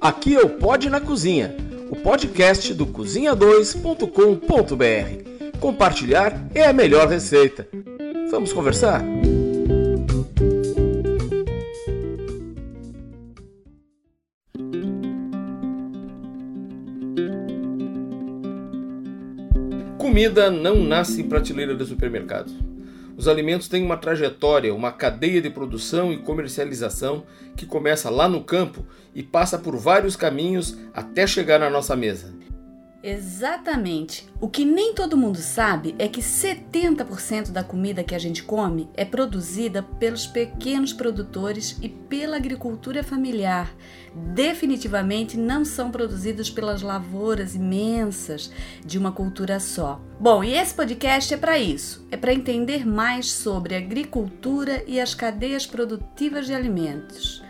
Aqui é o Pod na Cozinha, o podcast do cozinha2.com.br. Compartilhar é a melhor receita. Vamos conversar? Comida não nasce em prateleira de supermercado. Os alimentos têm uma trajetória, uma cadeia de produção e comercialização que começa lá no campo e passa por vários caminhos até chegar na nossa mesa. Exatamente. O que nem todo mundo sabe é que 70% da comida que a gente come é produzida pelos pequenos produtores e pela agricultura familiar. Definitivamente não são produzidos pelas lavouras imensas de uma cultura só. Bom, e esse podcast é para isso. É para entender mais sobre agricultura e as cadeias produtivas de alimentos.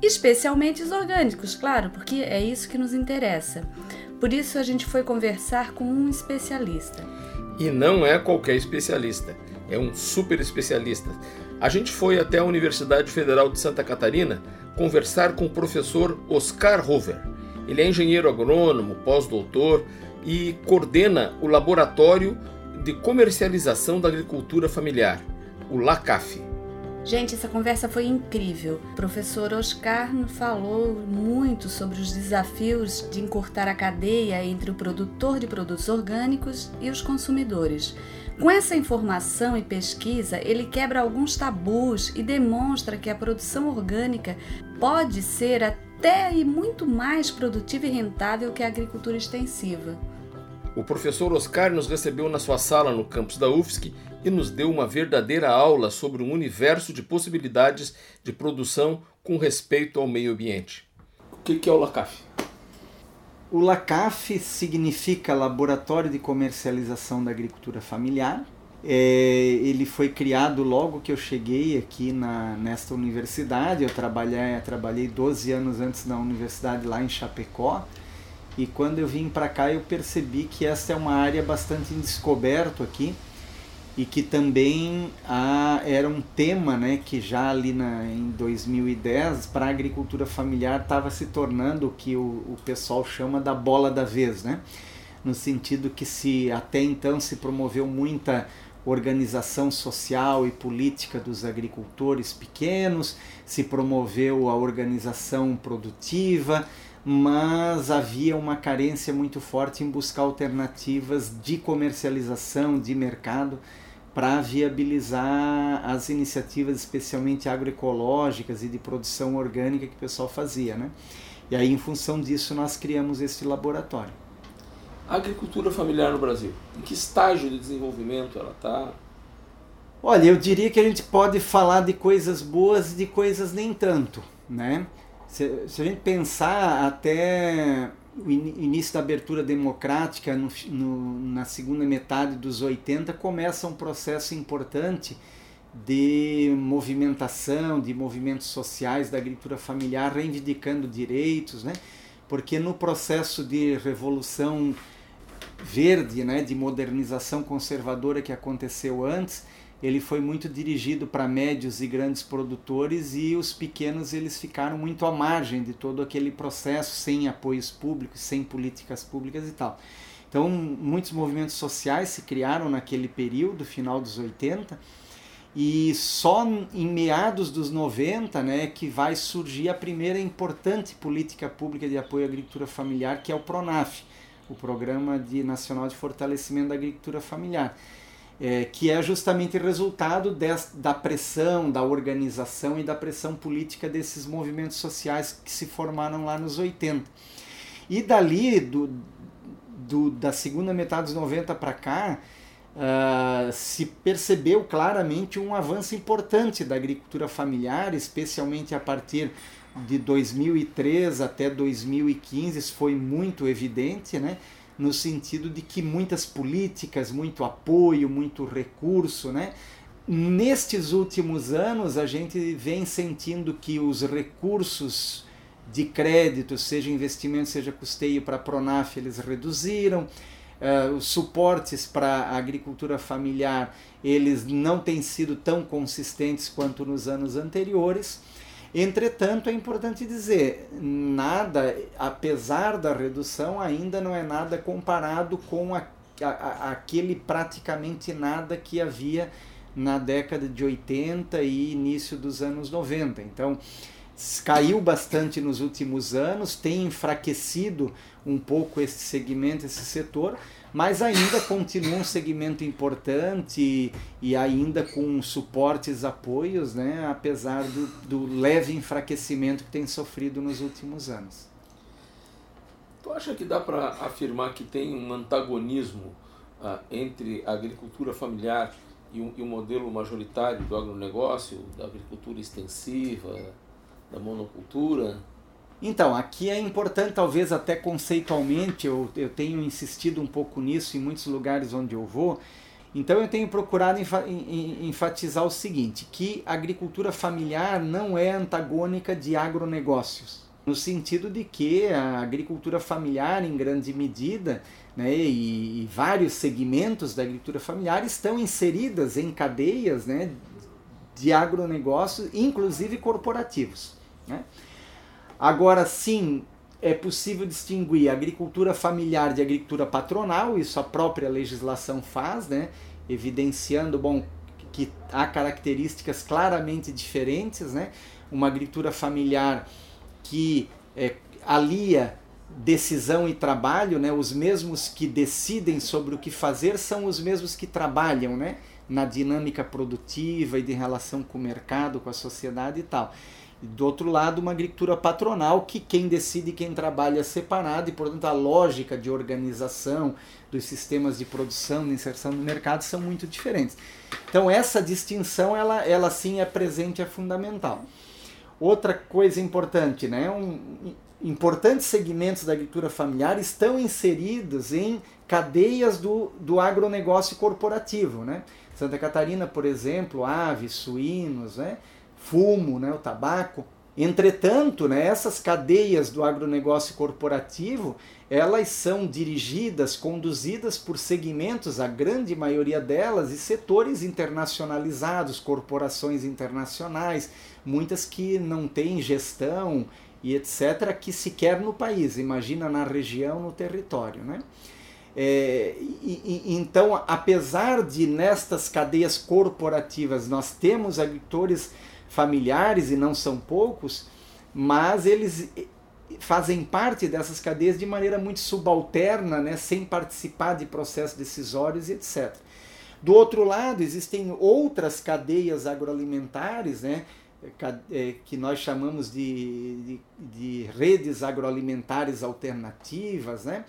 Especialmente os orgânicos, claro, porque é isso que nos interessa. Por isso a gente foi conversar com um especialista. E não é qualquer especialista, é um super especialista. A gente foi até a Universidade Federal de Santa Catarina conversar com o professor Oscar Hover. Ele é engenheiro agrônomo, pós-doutor e coordena o Laboratório de Comercialização da Agricultura Familiar, o LACAF. Gente, essa conversa foi incrível. O professor Oscar falou muito sobre os desafios de encurtar a cadeia entre o produtor de produtos orgânicos e os consumidores. Com essa informação e pesquisa, ele quebra alguns tabus e demonstra que a produção orgânica pode ser até e muito mais produtiva e rentável que a agricultura extensiva. O professor Oscar nos recebeu na sua sala no campus da UFSC e nos deu uma verdadeira aula sobre um universo de possibilidades de produção com respeito ao meio ambiente. O que é o LACAF? O LACAF significa Laboratório de Comercialização da Agricultura Familiar. É, ele foi criado logo que eu cheguei aqui na, nesta universidade. Eu trabalhei, eu trabalhei 12 anos antes na universidade lá em Chapecó. E quando eu vim para cá eu percebi que essa é uma área bastante descoberto aqui e que também ah, era um tema né, que já ali na, em 2010 para a agricultura familiar estava se tornando o que o, o pessoal chama da bola da vez, né? no sentido que se até então se promoveu muita organização social e política dos agricultores pequenos, se promoveu a organização produtiva, mas havia uma carência muito forte em buscar alternativas de comercialização, de mercado, para viabilizar as iniciativas, especialmente agroecológicas e de produção orgânica que o pessoal fazia. Né? E aí, em função disso, nós criamos esse laboratório. A agricultura familiar no Brasil, em que estágio de desenvolvimento ela está? Olha, eu diria que a gente pode falar de coisas boas e de coisas nem tanto, né? Se, se a gente pensar até o início da abertura democrática no, no, na segunda metade dos 80 começa um processo importante de movimentação, de movimentos sociais da agricultura familiar reivindicando direitos, né? Porque no processo de revolução verde, né, de modernização conservadora que aconteceu antes, ele foi muito dirigido para médios e grandes produtores e os pequenos eles ficaram muito à margem de todo aquele processo, sem apoios públicos, sem políticas públicas e tal. Então, muitos movimentos sociais se criaram naquele período, final dos 80, e só em meados dos 90 né, que vai surgir a primeira importante política pública de apoio à agricultura familiar, que é o PRONAF, o Programa de Nacional de Fortalecimento da Agricultura Familiar é, que é justamente resultado des, da pressão, da organização e da pressão política desses movimentos sociais que se formaram lá nos 80. E dali, do, do da segunda metade dos 90 para cá, uh, se percebeu claramente um avanço importante da agricultura familiar, especialmente a partir de 2003 até 2015, isso foi muito evidente, né? No sentido de que muitas políticas, muito apoio, muito recurso, né? Nestes últimos anos, a gente vem sentindo que os recursos de crédito, seja investimento, seja custeio para a Pronaf, eles reduziram. Uh, os suportes para a agricultura familiar, eles não têm sido tão consistentes quanto nos anos anteriores. Entretanto, é importante dizer, nada, apesar da redução, ainda não é nada comparado com a, a, aquele praticamente nada que havia na década de 80 e início dos anos 90. Então, caiu bastante nos últimos anos, tem enfraquecido um pouco esse segmento, esse setor, mas ainda continua um segmento importante e ainda com suportes, apoios, né, apesar do, do leve enfraquecimento que tem sofrido nos últimos anos. Tu acha que dá para afirmar que tem um antagonismo ah, entre a agricultura familiar e, um, e o modelo majoritário do agronegócio, da agricultura extensiva, da monocultura? Então, aqui é importante, talvez até conceitualmente, eu, eu tenho insistido um pouco nisso em muitos lugares onde eu vou. Então, eu tenho procurado enfatizar o seguinte: que a agricultura familiar não é antagônica de agronegócios. No sentido de que a agricultura familiar, em grande medida, né, e, e vários segmentos da agricultura familiar estão inseridas em cadeias né, de agronegócios, inclusive corporativos. Né? Agora, sim, é possível distinguir agricultura familiar de agricultura patronal, isso a própria legislação faz, né, evidenciando bom, que há características claramente diferentes. Né? Uma agricultura familiar que é, alia decisão e trabalho, né? Os mesmos que decidem sobre o que fazer são os mesmos que trabalham, né? Na dinâmica produtiva e de relação com o mercado, com a sociedade e tal. E do outro lado, uma agricultura patronal que quem decide e quem trabalha é separado e, portanto, a lógica de organização dos sistemas de produção, de inserção no mercado são muito diferentes. Então, essa distinção, ela, ela sim é presente, é fundamental. Outra coisa importante, né? Um, importantes segmentos da agricultura familiar estão inseridos em cadeias do, do agronegócio corporativo. Né? Santa Catarina, por exemplo, aves, suínos, né? Fumo, né? o tabaco. Entretanto, né, essas cadeias do agronegócio corporativo, elas são dirigidas, conduzidas por segmentos, a grande maioria delas, e setores internacionalizados, corporações internacionais, muitas que não têm gestão e etc., que se quer no país, imagina na região, no território. Né? É, e, e, então, apesar de nestas cadeias corporativas nós temos agricultores familiares e não são poucos, mas eles fazem parte dessas cadeias de maneira muito subalterna, né, sem participar de processos decisórios, etc. Do outro lado, existem outras cadeias agroalimentares, né, é, que nós chamamos de, de, de redes agroalimentares alternativas, né?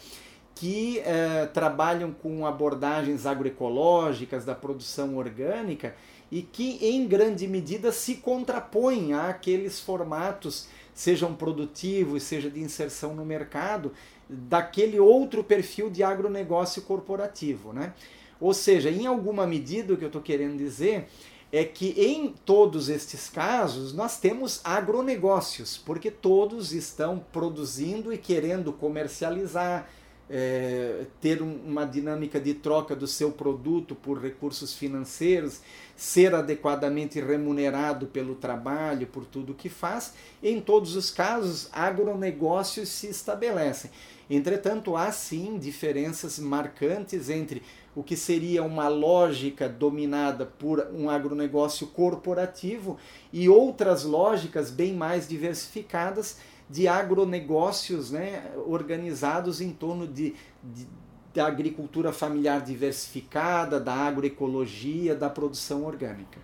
que é, trabalham com abordagens agroecológicas da produção orgânica e que, em grande medida, se contrapõem àqueles formatos, sejam produtivos, seja de inserção no mercado, daquele outro perfil de agronegócio corporativo. Né? Ou seja, em alguma medida, o que eu estou querendo dizer é que em todos estes casos nós temos agronegócios, porque todos estão produzindo e querendo comercializar, é, ter uma dinâmica de troca do seu produto por recursos financeiros, ser adequadamente remunerado pelo trabalho, por tudo que faz. Em todos os casos, agronegócios se estabelecem. Entretanto, há sim diferenças marcantes entre o que seria uma lógica dominada por um agronegócio corporativo e outras lógicas bem mais diversificadas de agronegócios né, organizados em torno de, de, da agricultura familiar diversificada, da agroecologia, da produção orgânica.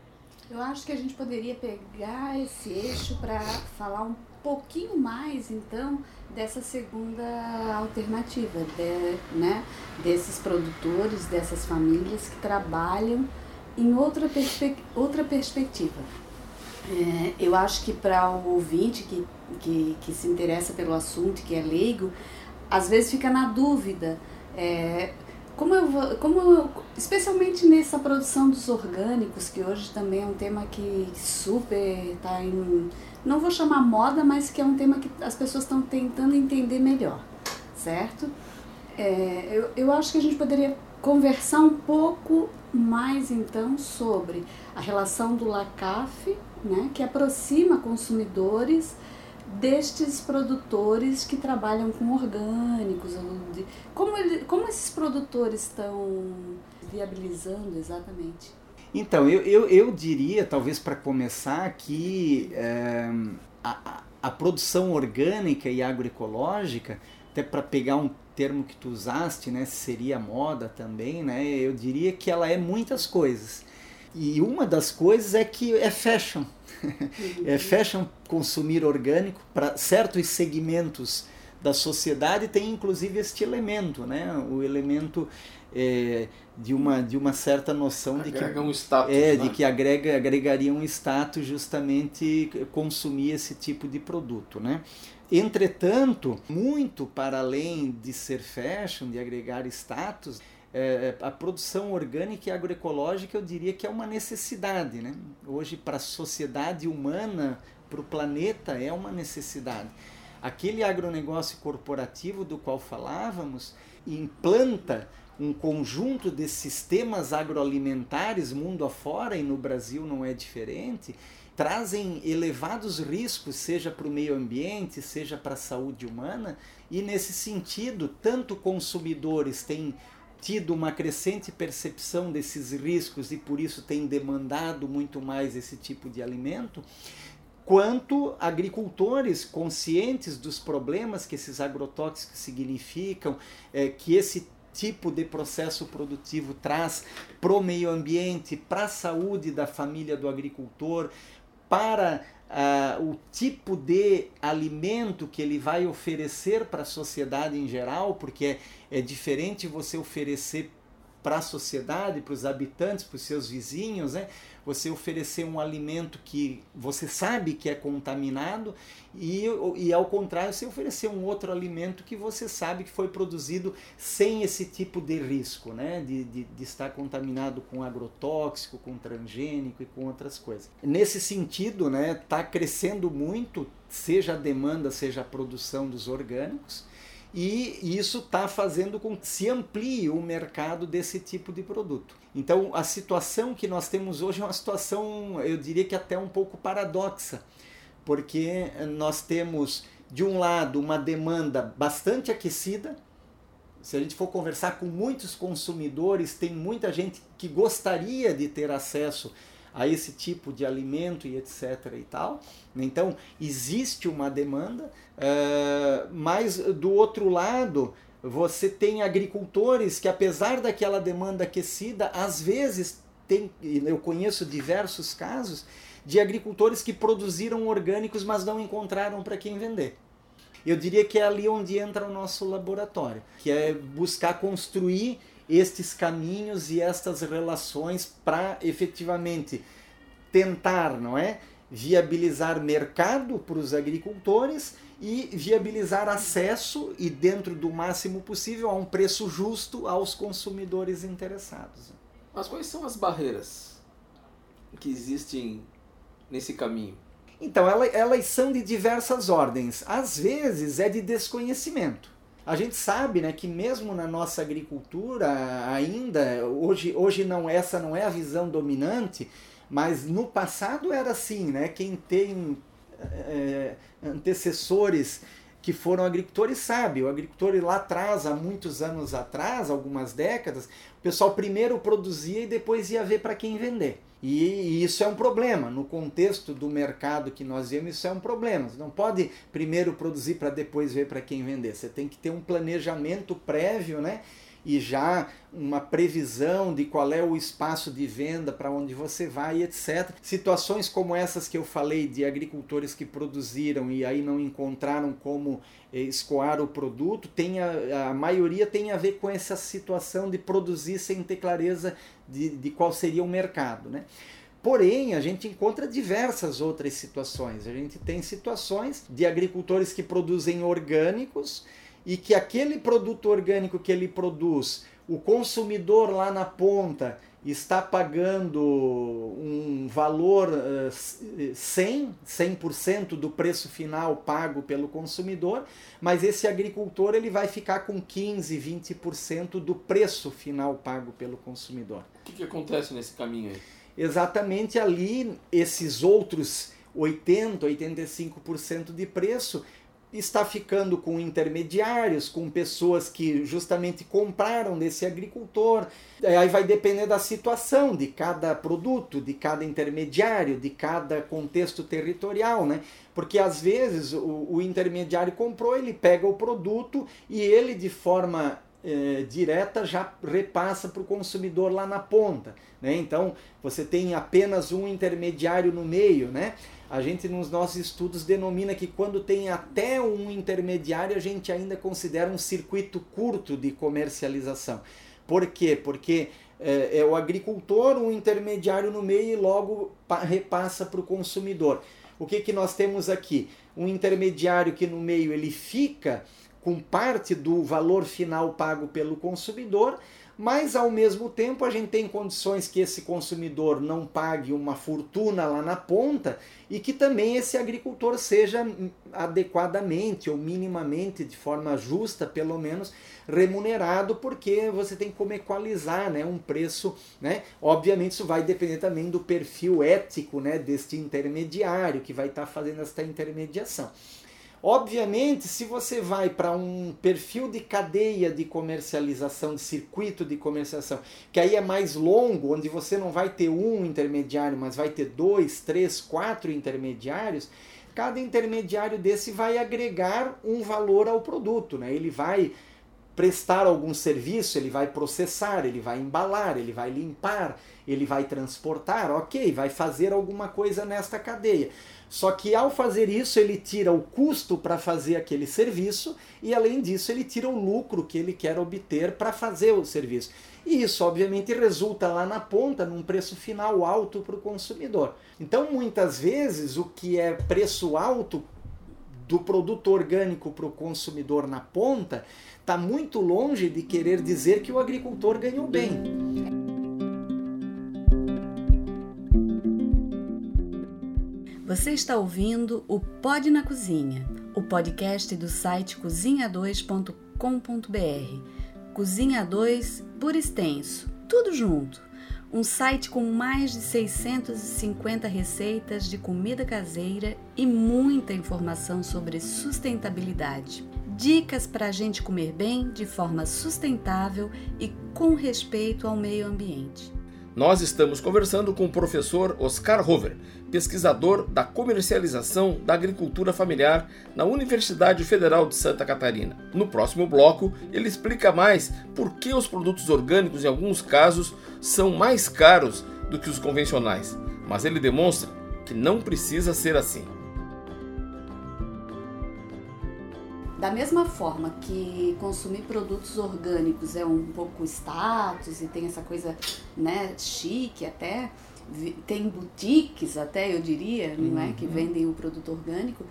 Eu acho que a gente poderia pegar esse eixo para falar um pouquinho mais, então, dessa segunda alternativa, de, né, desses produtores, dessas famílias que trabalham em outra, perspe outra perspectiva. É, eu acho que para o ouvinte que, que, que se interessa pelo assunto, que é leigo, às vezes fica na dúvida. É, como eu vou, como eu, especialmente nessa produção dos orgânicos, que hoje também é um tema que super está em não vou chamar moda, mas que é um tema que as pessoas estão tentando entender melhor, certo? É, eu, eu acho que a gente poderia conversar um pouco mais então sobre a relação do LACAF né, que aproxima consumidores destes produtores que trabalham com orgânicos. Como, ele, como esses produtores estão viabilizando exatamente? Então, eu, eu, eu diria, talvez para começar, que é, a, a produção orgânica e agroecológica, até para pegar um termo que tu usaste, né, seria moda também, né, eu diria que ela é muitas coisas. E uma das coisas é que é fashion. é fashion consumir orgânico para certos segmentos da sociedade tem inclusive este elemento, né? O elemento é, de uma de uma certa noção agrega de que um status, é né? de que agrega agregaria um status justamente consumir esse tipo de produto, né? Entretanto, muito para além de ser fashion, de agregar status, é, a produção orgânica e agroecológica eu diria que é uma necessidade. Né? Hoje, para a sociedade humana, para o planeta, é uma necessidade. Aquele agronegócio corporativo do qual falávamos implanta um conjunto de sistemas agroalimentares mundo afora, e no Brasil não é diferente, trazem elevados riscos, seja para o meio ambiente, seja para a saúde humana, e nesse sentido, tanto consumidores têm tido uma crescente percepção desses riscos e por isso tem demandado muito mais esse tipo de alimento, quanto agricultores conscientes dos problemas que esses agrotóxicos significam, é, que esse tipo de processo produtivo traz para o meio ambiente, para a saúde da família do agricultor, para uh, o tipo de alimento que ele vai oferecer para a sociedade em geral, porque é, é diferente você oferecer para a sociedade, para os habitantes, para os seus vizinhos, né? você oferecer um alimento que você sabe que é contaminado e, e ao contrário, você oferecer um outro alimento que você sabe que foi produzido sem esse tipo de risco, né? de, de, de estar contaminado com agrotóxico, com transgênico e com outras coisas. Nesse sentido, está né, tá crescendo muito, seja a demanda, seja a produção dos orgânicos, e isso está fazendo com que se amplie o mercado desse tipo de produto. Então, a situação que nós temos hoje é uma situação, eu diria que até um pouco paradoxa, porque nós temos, de um lado, uma demanda bastante aquecida. Se a gente for conversar com muitos consumidores, tem muita gente que gostaria de ter acesso a esse tipo de alimento e etc. e tal. Então, existe uma demanda, mas do outro lado, você tem agricultores que, apesar daquela demanda aquecida, às vezes tem, eu conheço diversos casos de agricultores que produziram orgânicos, mas não encontraram para quem vender. Eu diria que é ali onde entra o nosso laboratório, que é buscar construir estes caminhos e estas relações para efetivamente tentar, não é, viabilizar mercado para os agricultores e viabilizar acesso e dentro do máximo possível a um preço justo aos consumidores interessados. Mas quais são as barreiras que existem nesse caminho? Então, elas são de diversas ordens. Às vezes é de desconhecimento. A gente sabe né, que mesmo na nossa agricultura, ainda, hoje, hoje não essa não é a visão dominante, mas no passado era assim, né? Quem tem é, antecessores que foram agricultores sabe, o agricultor lá atrás, há muitos anos atrás, algumas décadas, o pessoal primeiro produzia e depois ia ver para quem vender. E, isso é um problema. No contexto do mercado que nós vemos, isso é um problema. Você não pode primeiro produzir para depois ver para quem vender. Você tem que ter um planejamento prévio, né? E já uma previsão de qual é o espaço de venda para onde você vai, etc. Situações como essas que eu falei de agricultores que produziram e aí não encontraram como eh, escoar o produto, tem a, a maioria tem a ver com essa situação de produzir sem ter clareza de, de qual seria o mercado. Né? Porém, a gente encontra diversas outras situações. A gente tem situações de agricultores que produzem orgânicos e que aquele produto orgânico que ele produz, o consumidor lá na ponta está pagando um valor uh, 100, 100% do preço final pago pelo consumidor, mas esse agricultor ele vai ficar com 15, 20% do preço final pago pelo consumidor. O que, que acontece nesse caminho aí? exatamente ali esses outros 80, 85% de preço está ficando com intermediários, com pessoas que justamente compraram desse agricultor. Aí vai depender da situação de cada produto, de cada intermediário, de cada contexto territorial, né? Porque às vezes o, o intermediário comprou, ele pega o produto e ele de forma é, direta já repassa para o consumidor lá na ponta. Né? Então você tem apenas um intermediário no meio. Né? A gente nos nossos estudos denomina que quando tem até um intermediário, a gente ainda considera um circuito curto de comercialização. Por quê? Porque é, é o agricultor, um intermediário no meio e logo repassa para o consumidor. O que, que nós temos aqui? Um intermediário que no meio ele fica com parte do valor final pago pelo consumidor, mas ao mesmo tempo a gente tem condições que esse consumidor não pague uma fortuna lá na ponta e que também esse agricultor seja adequadamente ou minimamente, de forma justa, pelo menos, remunerado, porque você tem como equalizar né, um preço. Né? Obviamente, isso vai depender também do perfil ético né, deste intermediário que vai estar fazendo esta intermediação. Obviamente, se você vai para um perfil de cadeia de comercialização, de circuito de comercialização, que aí é mais longo, onde você não vai ter um intermediário, mas vai ter dois, três, quatro intermediários, cada intermediário desse vai agregar um valor ao produto, né? Ele vai prestar algum serviço, ele vai processar, ele vai embalar, ele vai limpar, ele vai transportar, ok, vai fazer alguma coisa nesta cadeia. Só que ao fazer isso, ele tira o custo para fazer aquele serviço e, além disso, ele tira o lucro que ele quer obter para fazer o serviço. E isso, obviamente, resulta lá na ponta num preço final alto para o consumidor. Então, muitas vezes, o que é preço alto do produto orgânico para o consumidor na ponta está muito longe de querer dizer que o agricultor ganhou bem. Você está ouvindo o Pod na Cozinha, o podcast do site cozinha2.com.br. Cozinha 2 por extenso, tudo junto. Um site com mais de 650 receitas de comida caseira e muita informação sobre sustentabilidade. Dicas para a gente comer bem de forma sustentável e com respeito ao meio ambiente. Nós estamos conversando com o professor Oscar Hover, pesquisador da comercialização da agricultura familiar na Universidade Federal de Santa Catarina. No próximo bloco, ele explica mais por que os produtos orgânicos, em alguns casos, são mais caros do que os convencionais, mas ele demonstra que não precisa ser assim. Da mesma forma que consumir produtos orgânicos é um pouco status e tem essa coisa, né, chique até, tem boutiques até, eu diria, uhum. não é, que uhum. vendem o produto orgânico,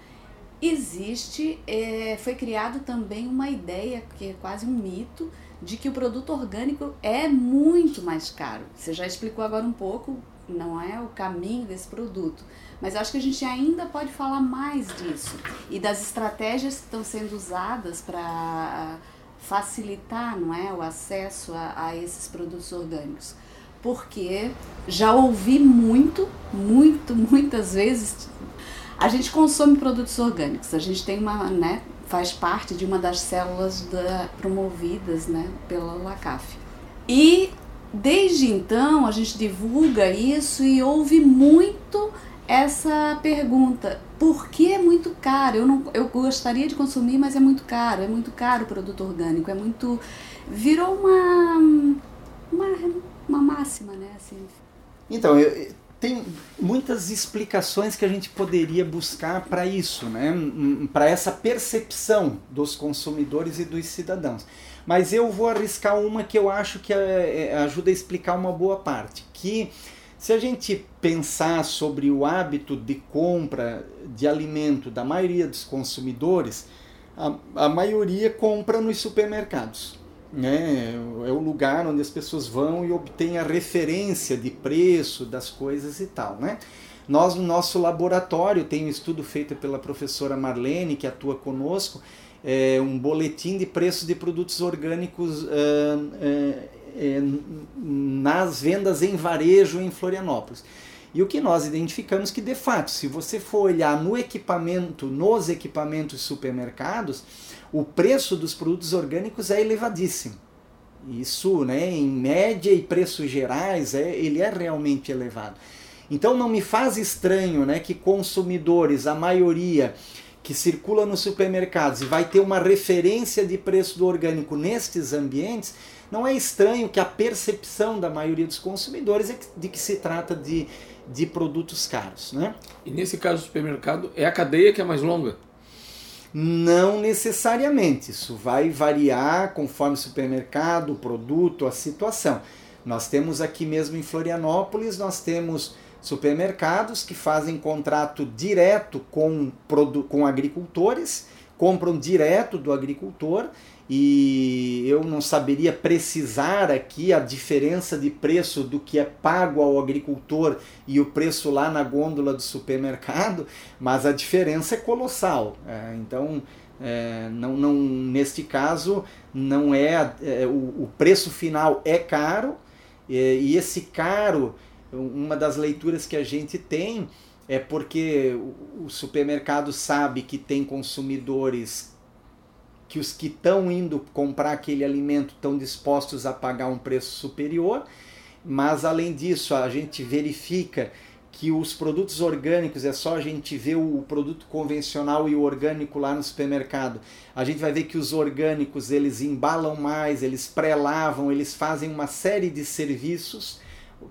existe, é, foi criado também uma ideia, que é quase um mito, de que o produto orgânico é muito mais caro. Você já explicou agora um pouco, não é o caminho desse produto. Mas acho que a gente ainda pode falar mais disso e das estratégias que estão sendo usadas para facilitar não é, o acesso a, a esses produtos orgânicos. Porque já ouvi muito, muito, muitas vezes. A gente consome produtos orgânicos, a gente tem uma, né, faz parte de uma das células da, promovidas né, pela LACAF. E desde então a gente divulga isso e ouve muito essa pergunta: por que é muito caro? Eu, não, eu gostaria de consumir, mas é muito caro. É muito caro o produto orgânico. É muito. Virou uma. uma, uma máxima, né? Assim. Então, eu, tem muitas explicações que a gente poderia buscar para isso, né? para essa percepção dos consumidores e dos cidadãos. Mas eu vou arriscar uma que eu acho que é, é, ajuda a explicar uma boa parte, que se a gente pensar sobre o hábito de compra de alimento da maioria dos consumidores, a, a maioria compra nos supermercados. Né? É o lugar onde as pessoas vão e obtêm a referência de preço das coisas e tal. Né? Nós, no nosso laboratório, tem um estudo feito pela professora Marlene, que atua conosco, é, um boletim de preços de produtos orgânicos é, é, nas vendas em varejo em Florianópolis. E o que nós identificamos que de fato, se você for olhar no equipamento, nos equipamentos supermercados, o preço dos produtos orgânicos é elevadíssimo. Isso, né, em média e preços gerais, é, ele é realmente elevado. Então não me faz estranho, né, que consumidores, a maioria que circula nos supermercados e vai ter uma referência de preço do orgânico nestes ambientes, não é estranho que a percepção da maioria dos consumidores é de que se trata de, de produtos caros. Né? E nesse caso do supermercado, é a cadeia que é mais longa? Não necessariamente, isso vai variar conforme o supermercado, o produto, a situação. Nós temos aqui mesmo em Florianópolis, nós temos supermercados que fazem contrato direto com, com agricultores, compram direto do agricultor e eu não saberia precisar aqui a diferença de preço do que é pago ao agricultor e o preço lá na gôndola do supermercado, mas a diferença é colossal. É, então, é, não, não, neste caso, não é, é o, o, preço final é caro é, e esse caro, uma das leituras que a gente tem é porque o supermercado sabe que tem consumidores que os que estão indo comprar aquele alimento estão dispostos a pagar um preço superior, mas além disso, a gente verifica que os produtos orgânicos, é só a gente ver o produto convencional e o orgânico lá no supermercado. A gente vai ver que os orgânicos, eles embalam mais, eles pré-lavam, eles fazem uma série de serviços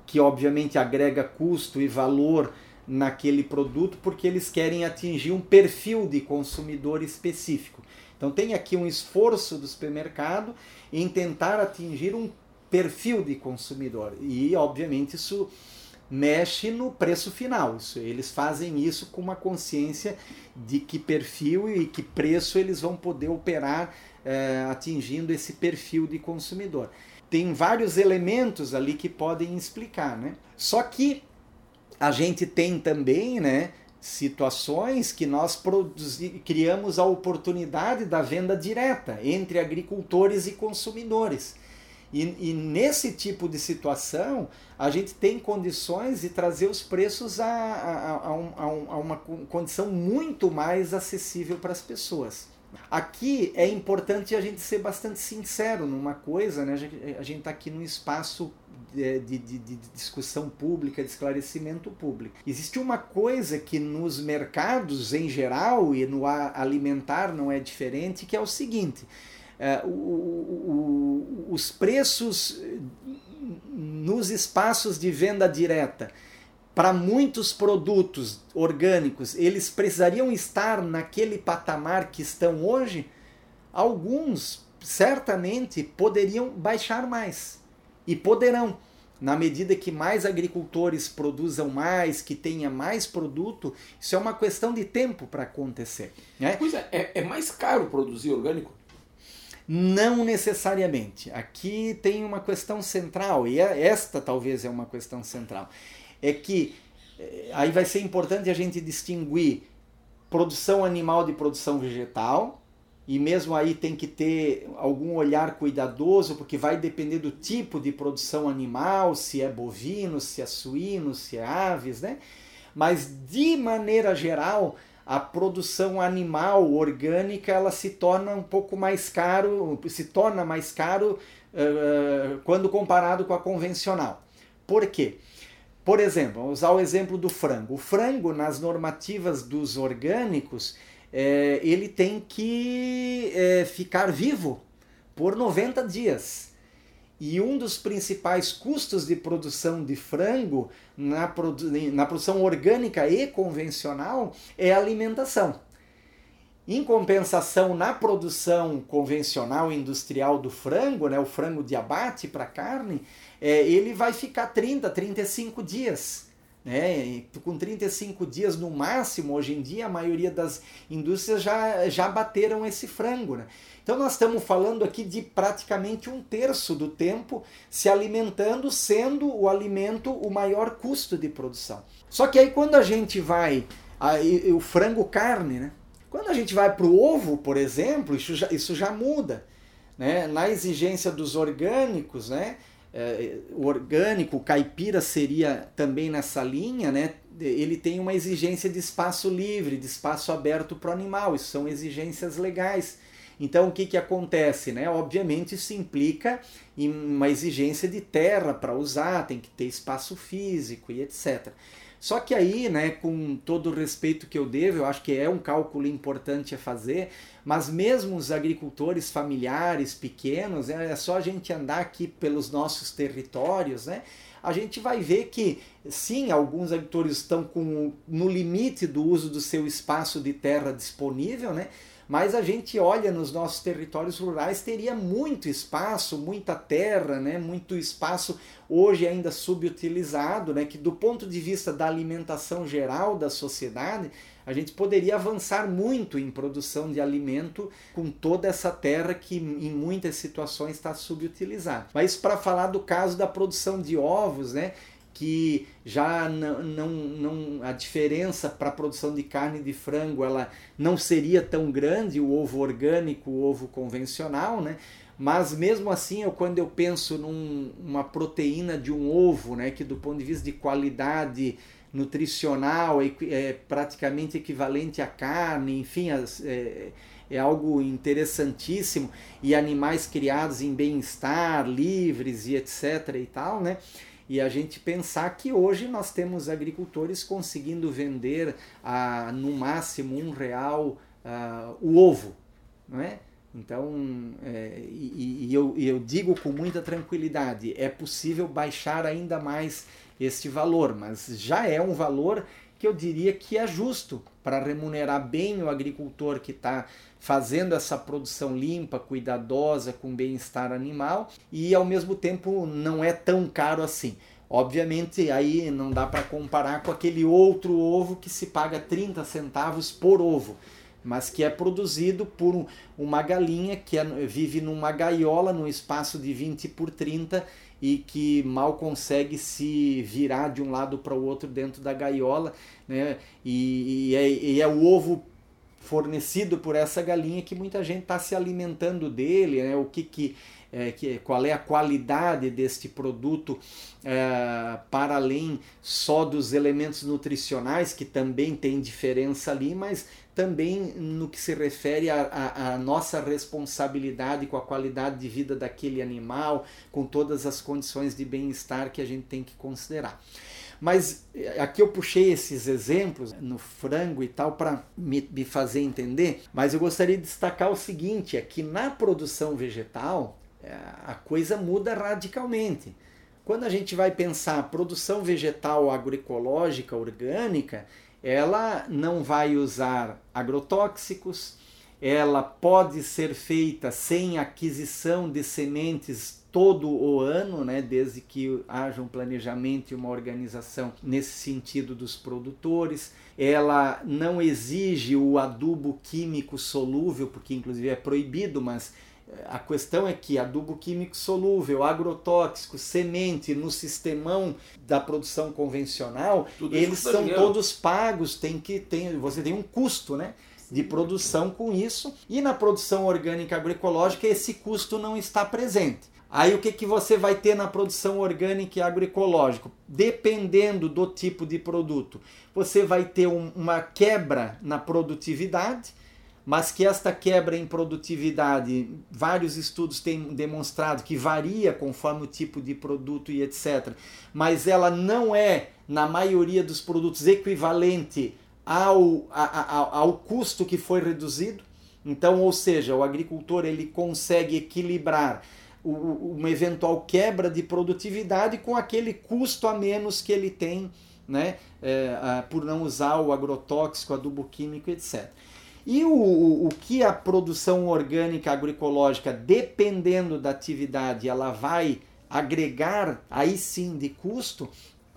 que obviamente agrega custo e valor naquele produto porque eles querem atingir um perfil de consumidor específico. Então tem aqui um esforço do supermercado em tentar atingir um perfil de consumidor. E obviamente isso mexe no preço final. Isso, eles fazem isso com uma consciência de que perfil e que preço eles vão poder operar é, atingindo esse perfil de consumidor. Tem vários elementos ali que podem explicar, né? Só que a gente tem também, né, situações que nós criamos a oportunidade da venda direta entre agricultores e consumidores. E, e, nesse tipo de situação, a gente tem condições de trazer os preços a, a, a, um, a, uma condição muito mais acessível para as pessoas. Aqui é importante a gente ser bastante sincero numa coisa, né? a gente está aqui num espaço de, de, de, discussão pública, de esclarecimento público. Existe uma coisa que nos mercados em geral e no alimentar não é diferente, que é o seguinte: é, o, o, os preços nos espaços de venda direta para muitos produtos orgânicos, eles precisariam estar naquele patamar que estão hoje? Alguns certamente poderiam baixar mais e poderão. Na medida que mais agricultores produzam mais, que tenha mais produto, isso é uma questão de tempo para acontecer. Né? Pois é, é, é mais caro produzir orgânico? Não necessariamente. Aqui tem uma questão central, e é, esta talvez é uma questão central. É que eh, aí vai ser importante a gente distinguir produção animal de produção vegetal, e mesmo aí tem que ter algum olhar cuidadoso, porque vai depender do tipo de produção animal, se é bovino, se é suíno, se é aves, né? Mas de maneira geral, a produção animal orgânica ela se torna um pouco mais caro, se torna mais caro uh, quando comparado com a convencional. Por quê? Por exemplo, vamos usar o exemplo do frango. O frango, nas normativas dos orgânicos, é, ele tem que é, ficar vivo por 90 dias. E um dos principais custos de produção de frango na, produ na produção orgânica e convencional é a alimentação. Em compensação, na produção convencional industrial do frango, né, o frango de abate para carne, é, ele vai ficar 30, 35 dias Né? Com 35 dias no máximo, hoje em dia, a maioria das indústrias já, já bateram esse frango. Né? Então, nós estamos falando aqui de praticamente um terço do tempo se alimentando, sendo o alimento o maior custo de produção. Só que aí, quando a gente vai. Aí, o frango carne, né? Quando a gente vai para o ovo, por exemplo, isso já, isso já muda. Né? Na exigência dos orgânicos, né? É, o orgânico, o caipira seria também nessa linha, né? ele tem uma exigência de espaço livre, de espaço aberto para o animal, isso são exigências legais. Então o que, que acontece? Né? Obviamente isso implica em uma exigência de terra para usar, tem que ter espaço físico e etc. Só que aí, né, com todo o respeito que eu devo, eu acho que é um cálculo importante a fazer, mas mesmo os agricultores familiares pequenos, é, é só a gente andar aqui pelos nossos territórios, né? A gente vai ver que sim, alguns agricultores estão com, no limite do uso do seu espaço de terra disponível, né? Mas a gente olha nos nossos territórios rurais, teria muito espaço, muita terra, né, muito espaço hoje ainda subutilizado, né, que do ponto de vista da alimentação geral da sociedade, a gente poderia avançar muito em produção de alimento com toda essa terra que em muitas situações está subutilizada. Mas para falar do caso da produção de ovos, né, que já não, não, não a diferença para a produção de carne de frango ela não seria tão grande o ovo orgânico o ovo convencional né? Mas mesmo assim eu quando eu penso numa num, proteína de um ovo né que do ponto de vista de qualidade nutricional é, é praticamente equivalente à carne enfim as, é, é algo interessantíssimo e animais criados em bem-estar livres e etc e tal né e a gente pensar que hoje nós temos agricultores conseguindo vender a, no máximo um real uh, o ovo, não é? Então, é, e, e, eu, e eu digo com muita tranquilidade, é possível baixar ainda mais este valor, mas já é um valor que eu diria que é justo para remunerar bem o agricultor que está fazendo essa produção limpa, cuidadosa, com bem-estar animal e ao mesmo tempo não é tão caro assim. Obviamente aí não dá para comparar com aquele outro ovo que se paga 30 centavos por ovo, mas que é produzido por uma galinha que é, vive numa gaiola num espaço de 20 por 30 e que mal consegue se virar de um lado para o outro dentro da gaiola, né? E, e, é, e é o ovo fornecido por essa galinha que muita gente está se alimentando dele, né? O que que, é, que qual é a qualidade deste produto é, para além só dos elementos nutricionais que também tem diferença ali, mas também no que se refere à nossa responsabilidade com a qualidade de vida daquele animal, com todas as condições de bem-estar que a gente tem que considerar. Mas eh, aqui eu puxei esses exemplos no frango e tal para me, me, fazer entender, mas eu gostaria de destacar o seguinte: é que na produção vegetal eh, a coisa muda radicalmente. Quando a gente vai pensar produção vegetal agroecológica orgânica, ela não vai usar agrotóxicos, ela pode ser feita sem aquisição de sementes todo o ano, né, desde que haja um planejamento e uma organização nesse sentido dos produtores. Ela não exige o adubo químico solúvel, porque inclusive é proibido, mas a questão é que adubo químico solúvel, agrotóxico, semente no sistemão da produção convencional, Tudo eles são todos pagos, tem que tem, você tem um custo, né? de produção com isso, e na produção orgânica agroecológica esse custo não está presente. Aí o que, que você vai ter na produção orgânica e agroecológica? Dependendo do tipo de produto, você vai ter um, uma quebra na produtividade, mas que esta quebra em produtividade, vários estudos têm demonstrado que varia conforme o tipo de produto e etc. Mas ela não é, na maioria dos produtos, equivalente ao, ao, ao custo que foi reduzido. Então, ou seja, o agricultor ele consegue equilibrar uma eventual quebra de produtividade com aquele custo a menos que ele tem né, é, por não usar o agrotóxico, adubo químico, etc. E o, o que a produção orgânica agroecológica, dependendo da atividade, ela vai agregar aí sim de custo,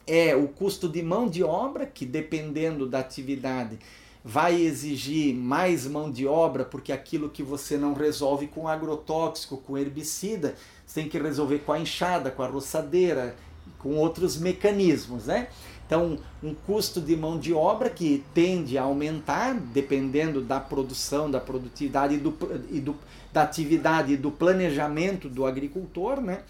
é o custo de mão de obra, que dependendo da atividade vai exigir mais mão de obra, porque aquilo que você não resolve com agrotóxico, com herbicida, você tem que resolver com a enxada, com a roçadeira, com outros mecanismos, né? Então, um custo de mão de obra que tende a aumentar, dependendo da produção, da produtividade e, do, e do, da atividade e do planejamento do agricultor, né?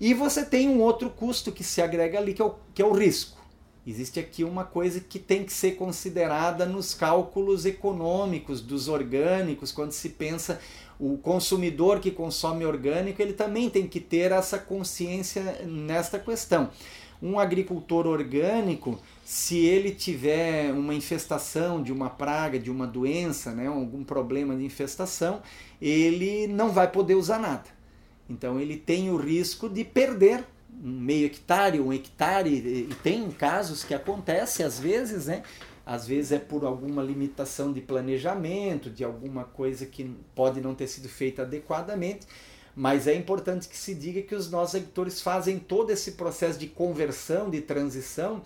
E você tem um outro custo que se agrega ali, que é o, que é o risco. Existe aqui uma coisa que tem que ser considerada nos cálculos econômicos dos orgânicos, quando se pensa o consumidor que consome orgânico, ele também tem que ter essa consciência nesta questão. Um agricultor orgânico, se ele tiver uma infestação de uma praga, de uma doença, né, algum problema de infestação, ele não vai poder usar nada. Então ele tem o risco de perder um meio hectare, um hectare, e tem casos que acontece às vezes, né? Às vezes é por alguma limitação de planejamento, de alguma coisa que pode não ter sido feita adequadamente, mas é importante que se diga que os nossos agricultores fazem todo esse processo de conversão, de transição,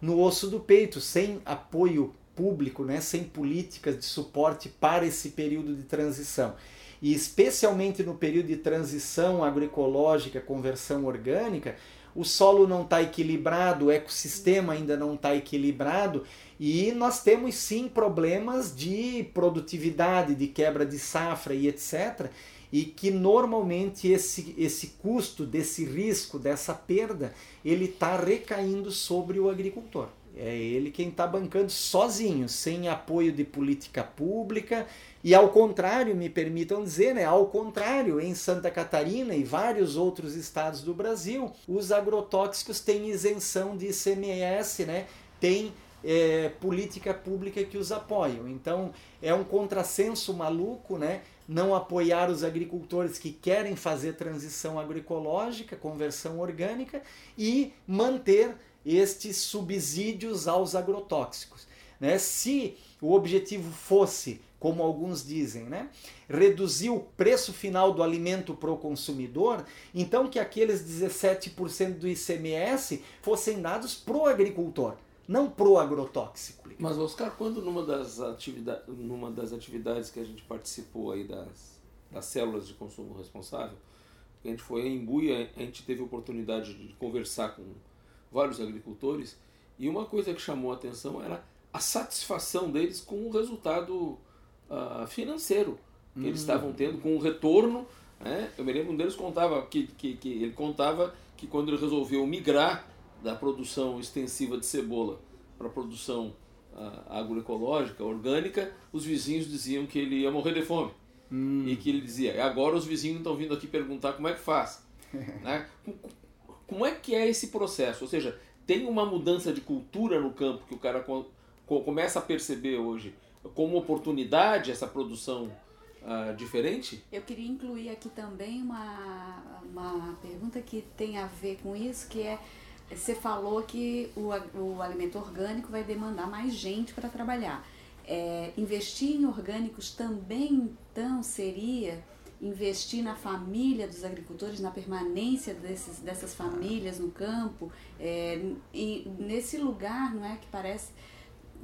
no osso do peito, sem apoio público, né? sem políticas de suporte para esse período de transição e especialmente no período de transição agroecológica, conversão orgânica, o solo não está equilibrado, o ecossistema ainda não está equilibrado e nós temos sim problemas de produtividade, de quebra de safra e etc. E que normalmente esse, esse custo desse risco, dessa perda, ele está recaindo sobre o agricultor. É ele quem está bancando sozinho, sem apoio de política pública. E ao contrário, me permitam dizer, né, ao contrário, em Santa Catarina e vários outros estados do Brasil, os agrotóxicos têm isenção de ICMS, né, tem é, política pública que os apoiam. Então é um contrassenso maluco, né? Não apoiar os agricultores que querem fazer transição agroecológica, conversão orgânica e manter estes subsídios aos agrotóxicos. Né? Se o objetivo fosse, como alguns dizem, né, reduzir o preço final do alimento para o consumidor, então que aqueles 17% do ICMS fossem dados para o agricultor, não para o agrotóxico. Mas, Oscar, quando numa das, atividade, numa das atividades que a gente participou aí das, das células de consumo responsável, a gente foi em Buia, a gente teve a oportunidade de conversar com vários agricultores, e uma coisa que chamou a atenção era a satisfação deles com o resultado uh, financeiro que eles hum. estavam tendo, com o retorno. Né? Eu me lembro um deles contava que, que, que ele contava que quando ele resolveu migrar da produção extensiva de cebola para a produção uh, agroecológica, orgânica, os vizinhos diziam que ele ia morrer de fome. Hum. E que ele dizia, agora os vizinhos estão vindo aqui perguntar como é que faz. né? Como é que é esse processo? Ou seja, tem uma mudança de cultura no campo que o cara começa a perceber hoje como oportunidade essa produção uh, diferente? Eu queria incluir aqui também uma, uma pergunta que tem a ver com isso, que é você falou que o, o alimento orgânico vai demandar mais gente para trabalhar. É, investir em orgânicos também então seria investir na família dos agricultores, na permanência desses, dessas famílias no campo, é, nesse lugar, não é, que parece,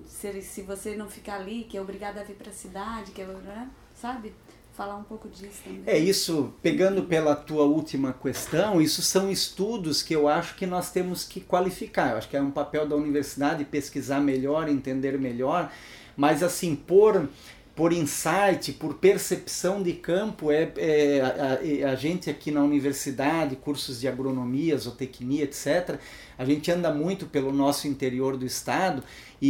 se, se você não ficar ali, que é obrigado a vir para a cidade, que é, né, sabe? Falar um pouco disso também. É isso, pegando pela tua última questão, isso são estudos que eu acho que nós temos que qualificar. Eu acho que é um papel da universidade pesquisar melhor, entender melhor, mas assim, por por insight, por percepção de campo, é, é a, a, gente aqui na universidade, cursos de agronomia, zootecnia, etc., a gente anda muito pelo nosso interior do estado e,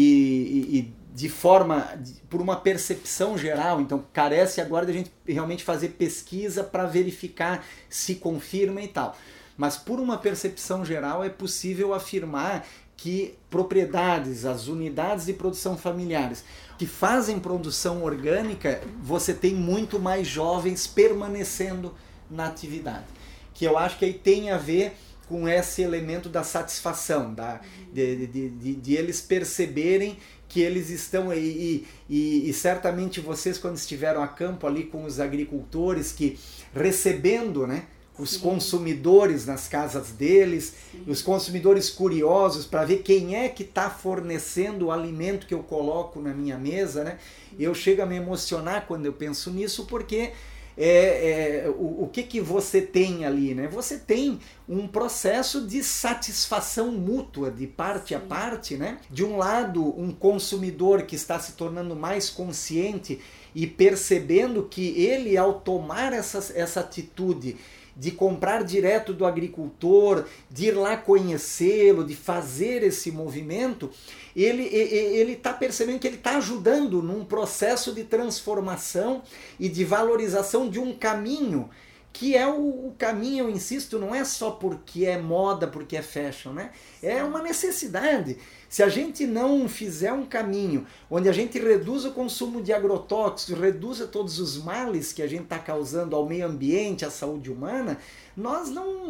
e, e de forma, de, por uma percepção geral, então carece agora de a gente realmente fazer pesquisa para verificar se confirma e tal. Mas por uma percepção geral é possível afirmar que propriedades, as unidades de produção familiares que fazem produção orgânica, você tem muito mais jovens permanecendo na atividade. Que eu acho que aí tem a ver com esse elemento da satisfação, da, de, de, de, de eles perceberem que eles estão aí e, e, e, certamente vocês quando estiveram a campo ali com os agricultores que recebendo né, os Sim. consumidores nas casas deles, Sim. os consumidores curiosos para ver quem é que está fornecendo o alimento que eu coloco na minha mesa, né? Eu chego a me emocionar quando eu penso nisso porque é, é, o, o que, que você tem ali? Né? Você tem um processo de satisfação mútua, de parte Sim. a parte. Né? De um lado, um consumidor que está se tornando mais consciente e percebendo que ele, ao tomar essa, essa atitude, de comprar direto do agricultor, de ir lá conhecê-lo, de fazer esse movimento, ele ele está percebendo que ele está ajudando num processo de transformação e de valorização de um caminho que é o, o, caminho, eu insisto, não é só porque é moda, porque é fashion, né? É uma necessidade. Se a gente não fizer um caminho onde a gente reduz o consumo de agrotóxicos, reduza todos os males que a gente está causando ao meio ambiente, à saúde humana, nós não,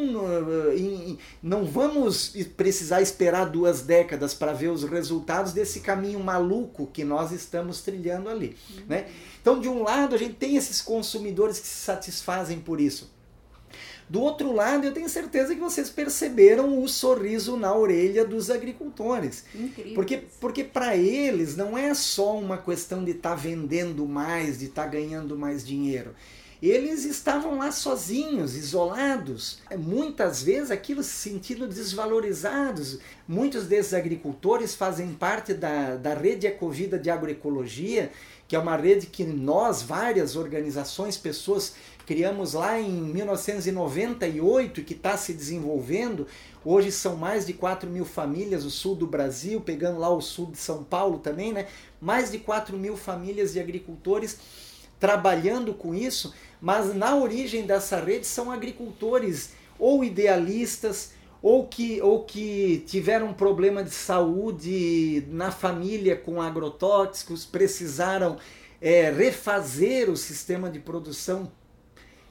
eh, não vamos precisar esperar duas décadas para ver os resultados desse caminho maluco que nós estamos trilhando ali. Uhum. Né? Então, de um lado, a gente tem esses consumidores que se satisfazem por isso. Do outro lado, eu tenho certeza que vocês perceberam o sorriso na orelha dos agricultores. Incrível. Porque, porque para eles não é só uma questão de estar tá vendendo mais, de estar tá ganhando mais dinheiro. Eles estavam lá sozinhos, isolados. Muitas vezes aquilo se sentindo desvalorizados. Muitos desses agricultores fazem parte da, da rede Ecovida de Agroecologia, que é uma rede que nós, várias organizações, pessoas criamos lá em 1998 e que está se desenvolvendo. Hoje são mais de 4 mil famílias, o sul do Brasil, pegando lá o sul de São Paulo também, né? Mais de 4 mil famílias de agricultores trabalhando com isso, mas na origem dessa rede são agricultores ou idealistas ou que, ou que tiveram um problema de saúde na família com agrotóxicos, precisaram é, refazer o sistema de produção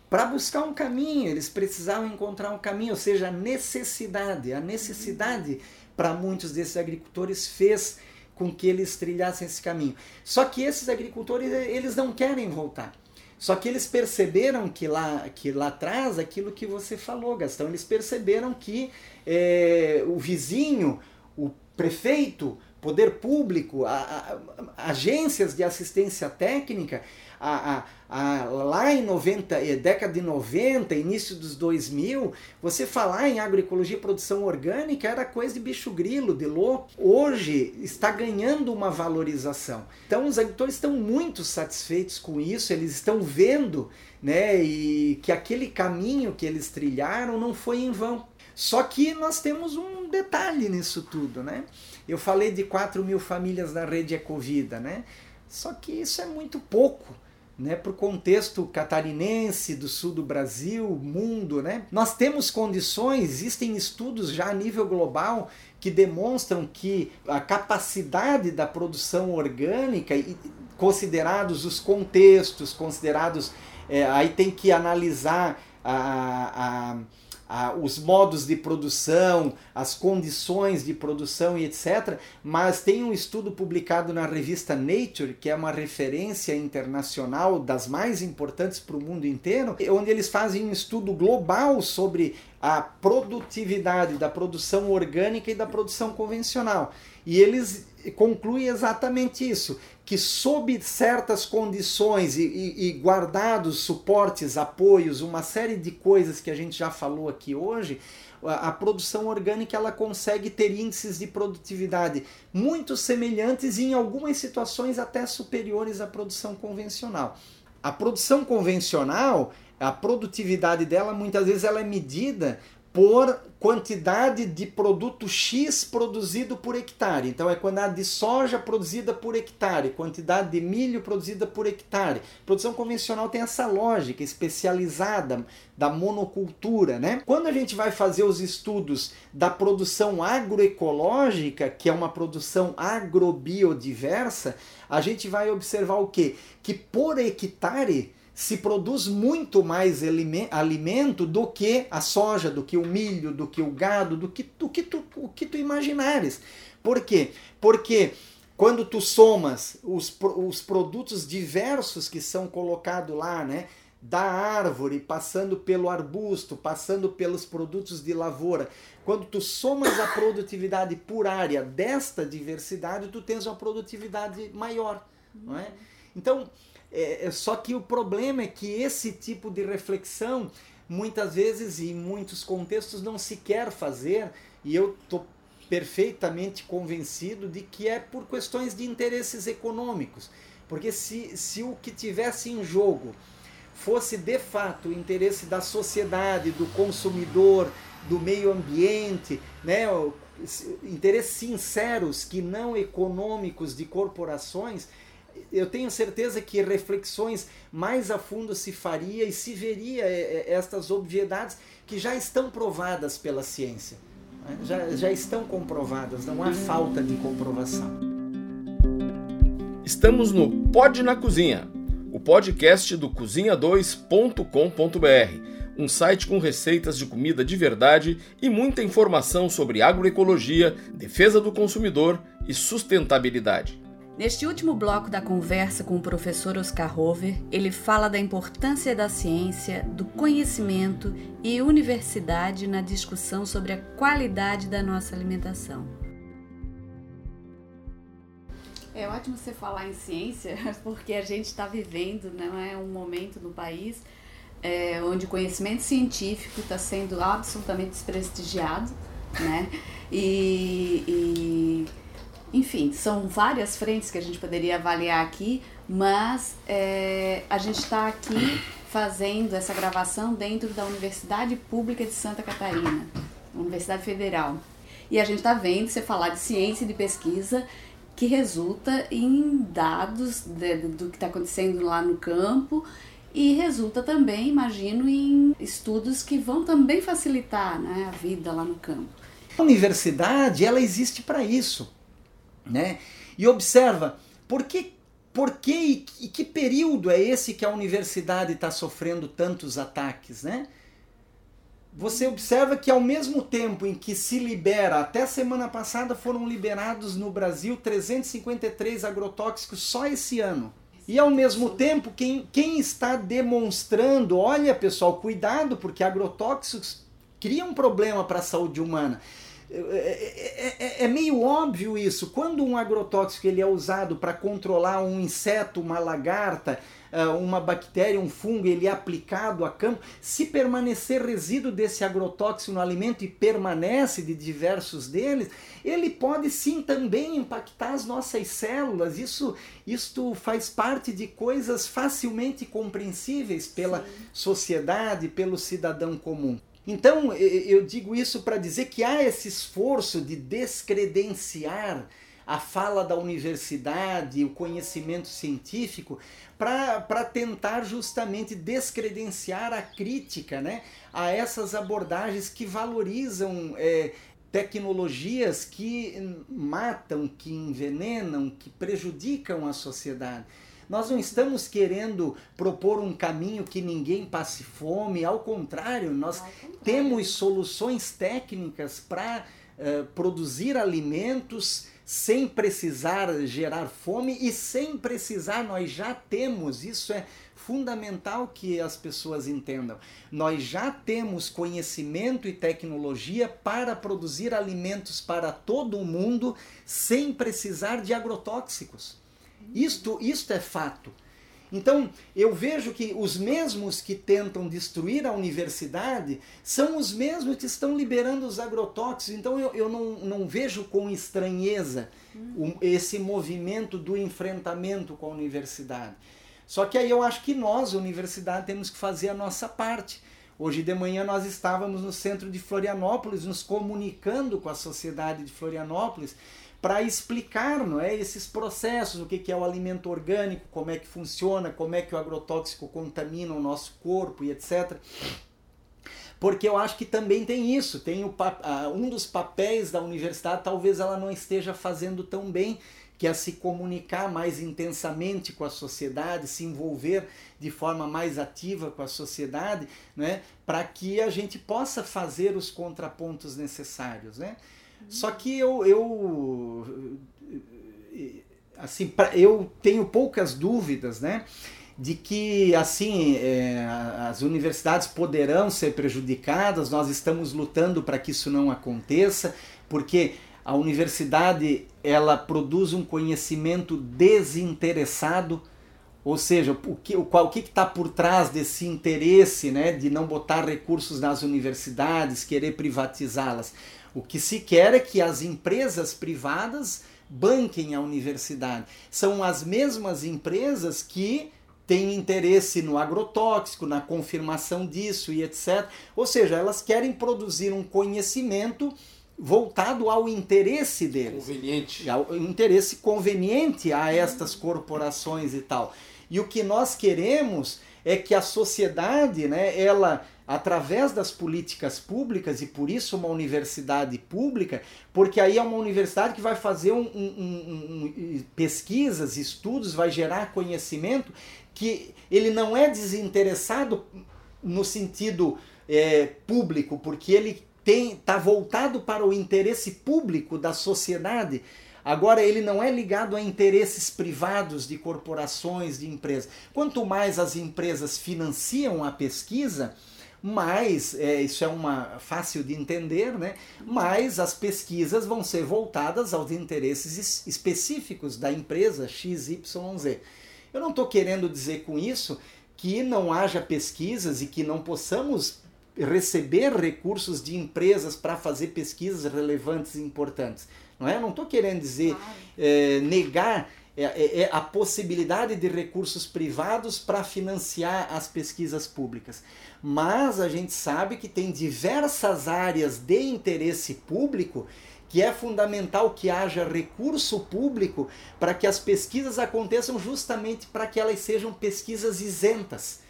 para buscar um caminho, eles precisavam encontrar um caminho, ou seja, a necessidade. A necessidade para muitos desses agricultores fez com que eles trilhassem esse caminho. Só que esses agricultores, eles não querem voltar. Só que eles perceberam que lá, que lá atrás, aquilo que você falou, Gastão, eles perceberam que é, o vizinho, o prefeito, poder público, a, a, agências de assistência técnica, a, a, lá em 90, eh, década de 90, início dos 2000, você falar em agroecologia e produção orgânica era coisa de bicho grilo, de louco. Hoje está ganhando uma valorização. Então os agricultores estão muito satisfeitos com isso, eles estão vendo né, e que aquele caminho que eles trilharam não foi em vão. Só que nós temos um detalhe nisso tudo, né? Eu falei de 4 mil famílias na rede Ecovida, né? Só que isso é muito pouco né, para o contexto catarinense, do sul do Brasil, mundo. Né? Nós temos condições, existem estudos já a nível global que demonstram que a capacidade da produção orgânica, considerados os contextos, considerados. É, aí tem que analisar a, a os modos de produção, as condições de produção e etc. Mas tem um estudo publicado na revista Nature, que é uma referência internacional das mais importantes para o mundo inteiro, onde eles fazem um estudo global sobre a produtividade da produção orgânica e da produção convencional. E eles concluem exatamente isso, que sob certas condições e, e, e, guardados suportes, apoios, uma série de coisas que a gente já falou aqui hoje, a, produção orgânica ela consegue ter índices de produtividade muito semelhantes e em algumas situações até superiores à produção convencional. A produção convencional, a produtividade dela muitas vezes ela é medida por quantidade de produto X produzido por hectare. Então é quantidade de soja produzida por hectare, quantidade de milho produzida por hectare. Produção convencional tem essa lógica especializada da monocultura, né? Quando a gente vai fazer os estudos da produção agroecológica, que é uma produção agrobiodiversa, a gente vai observar o quê? Que por hectare se produz muito mais alimento do que a soja, do que o milho, do que o gado, do que, do que tu, o que tu imaginares. Por quê? Porque quando tu somas os, os produtos diversos que são colocados lá, né? da árvore, passando pelo arbusto, passando pelos produtos de lavoura. Quando tu somas a produtividade por área desta diversidade, tu tens uma produtividade maior, não é? Então, é, é, só que o problema é que esse tipo de reflexão, muitas vezes e em muitos contextos, não se quer fazer, e eu estou perfeitamente convencido de que é por questões de interesses econômicos. Porque se, se o que tivesse em jogo fosse de fato o interesse da sociedade, do consumidor, do meio ambiente, né, interesses sinceros que não econômicos de corporações, eu tenho certeza que reflexões mais a fundo se faria e se veria é, é, estas obviedades que já estão provadas pela ciência. Né? Já, já estão comprovadas, não há falta de comprovação. Estamos no Pod na Cozinha, o podcast do cozinha2.com.br, um site com receitas de comida de verdade e muita informação sobre agroecologia, defesa do consumidor e sustentabilidade. Neste último bloco da conversa com o professor Oscar Rover, ele fala da importância da ciência, do conhecimento e universidade na discussão sobre a qualidade da nossa alimentação. É ótimo você falar em ciência, porque a gente está vivendo não é, um momento no país é, onde o conhecimento científico está sendo absolutamente desprestigiado, né? E, e enfim, são várias frentes que a gente poderia avaliar aqui, mas é, a gente está aqui fazendo essa gravação dentro da Universidade Pública de Santa Catarina, Universidade Federal. E a gente está vendo você falar de ciência e de pesquisa que resulta em dados de, do que está acontecendo lá no campo e resulta também, imagino, em estudos que vão também facilitar né, a vida lá no campo. A universidade ela existe para isso né? E observa, por que, por que e que período é esse que a universidade está sofrendo tantos ataques? Né? Você observa que ao mesmo tempo em que se libera, até semana passada foram liberados no Brasil 353 agrotóxicos só esse ano. E ao mesmo tempo, quem, quem está demonstrando, olha pessoal, cuidado, porque agrotóxicos criam um problema para a saúde humana. É, é, é, é, meio óbvio isso. Quando um agrotóxico ele é usado para controlar um inseto, uma lagarta, uma bactéria, um fungo, ele é aplicado a campo, se permanecer resíduo desse agrotóxico no alimento e permanece de diversos deles, ele pode sim também impactar as nossas células. Isso, isto faz parte de coisas facilmente compreensíveis pela sim. sociedade, pelo cidadão comum. Então, eu digo isso para dizer que há esse esforço de descredenciar a fala da universidade, o conhecimento científico, para tentar justamente descredenciar a crítica né, a essas abordagens que valorizam é, tecnologias que matam, que envenenam, que prejudicam a sociedade. Nós não estamos querendo propor um caminho que ninguém passe fome, ao contrário, nós ao contrário. temos soluções técnicas para uh, produzir alimentos sem precisar gerar fome e sem precisar, nós já temos, isso é fundamental que as pessoas entendam. Nós já temos conhecimento e tecnologia para produzir alimentos para todo o mundo sem precisar de agrotóxicos. Isto, isto é fato. Então, eu vejo que os mesmos que tentam destruir a universidade são os mesmos que estão liberando os agrotóxicos. Então, eu, eu não, não vejo com estranheza um, esse movimento do enfrentamento com a universidade. Só que aí eu acho que nós, universidade, temos que fazer a nossa parte. Hoje de manhã nós estávamos no centro de Florianópolis, nos comunicando com a sociedade de Florianópolis para explicar não é, esses processos, o que, que é o alimento orgânico, como é que funciona, como é que o agrotóxico contamina o nosso corpo e etc. Porque eu acho que também tem isso, tem o, um dos papéis da universidade, talvez ela não esteja fazendo tão bem, que é se comunicar mais intensamente com a sociedade, se envolver de forma mais ativa com a sociedade, né, para que a gente possa fazer os contrapontos necessários. Né? Só que eu, eu assim, pra, eu tenho poucas dúvidas, né? de que assim é, as universidades poderão ser prejudicadas, nós estamos lutando para que isso não aconteça, porque a universidade ela produz um conhecimento desinteressado, ou seja, o que o, o que está por trás desse interesse né, de não botar recursos nas universidades, querer privatizá-las? O que se quer é que as empresas privadas banquem a universidade. São as mesmas empresas que têm interesse no agrotóxico, na confirmação disso e etc. Ou seja, elas querem produzir um conhecimento voltado ao interesse deles. Conveniente. Ao interesse conveniente a estas corporações e tal. E o que nós queremos é que a sociedade, né, ela através das políticas públicas e por isso uma universidade pública, porque aí é uma universidade que vai fazer um, um, um, pesquisas, estudos, vai gerar conhecimento que ele não é desinteressado no sentido é, público, porque ele está voltado para o interesse público da sociedade. Agora, ele não é ligado a interesses privados de corporações, de empresas. Quanto mais as empresas financiam a pesquisa, mais, é, isso é uma fácil de entender, né? mais as pesquisas vão ser voltadas aos interesses específicos da empresa XYZ. Eu não estou querendo dizer com isso que não haja pesquisas e que não possamos receber recursos de empresas para fazer pesquisas relevantes e importantes. Não é? Eu não estou querendo dizer é, negar é, é, é, a possibilidade de recursos privados para financiar as pesquisas públicas. Mas a gente sabe que tem diversas áreas de interesse público que é fundamental que haja recurso público para que as pesquisas aconteçam justamente para que elas sejam pesquisas isentas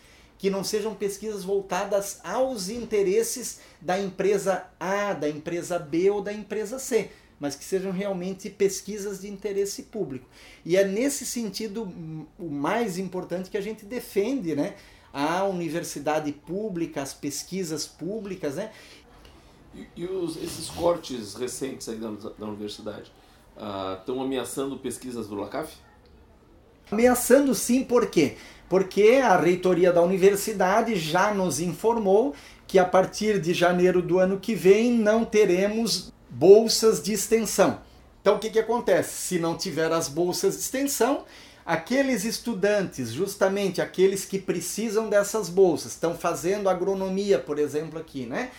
que não sejam pesquisas voltadas aos interesses da empresa A, da empresa B ou da empresa C, mas que sejam realmente pesquisas de interesse público. E é nesse sentido o mais importante que a gente defende, né? A universidade pública, as pesquisas públicas, né? E, e os, esses cortes recentes aí da, da universidade estão uh, ameaçando pesquisas do LACAF? Ameaçando sim, por quê? Porque a reitoria da universidade já nos informou que a partir de janeiro do ano que vem não teremos bolsas de extensão. Então o que, que acontece? Se não tiver as bolsas de extensão, aqueles estudantes, justamente aqueles que precisam dessas bolsas, estão fazendo agronomia, por exemplo, aqui, né?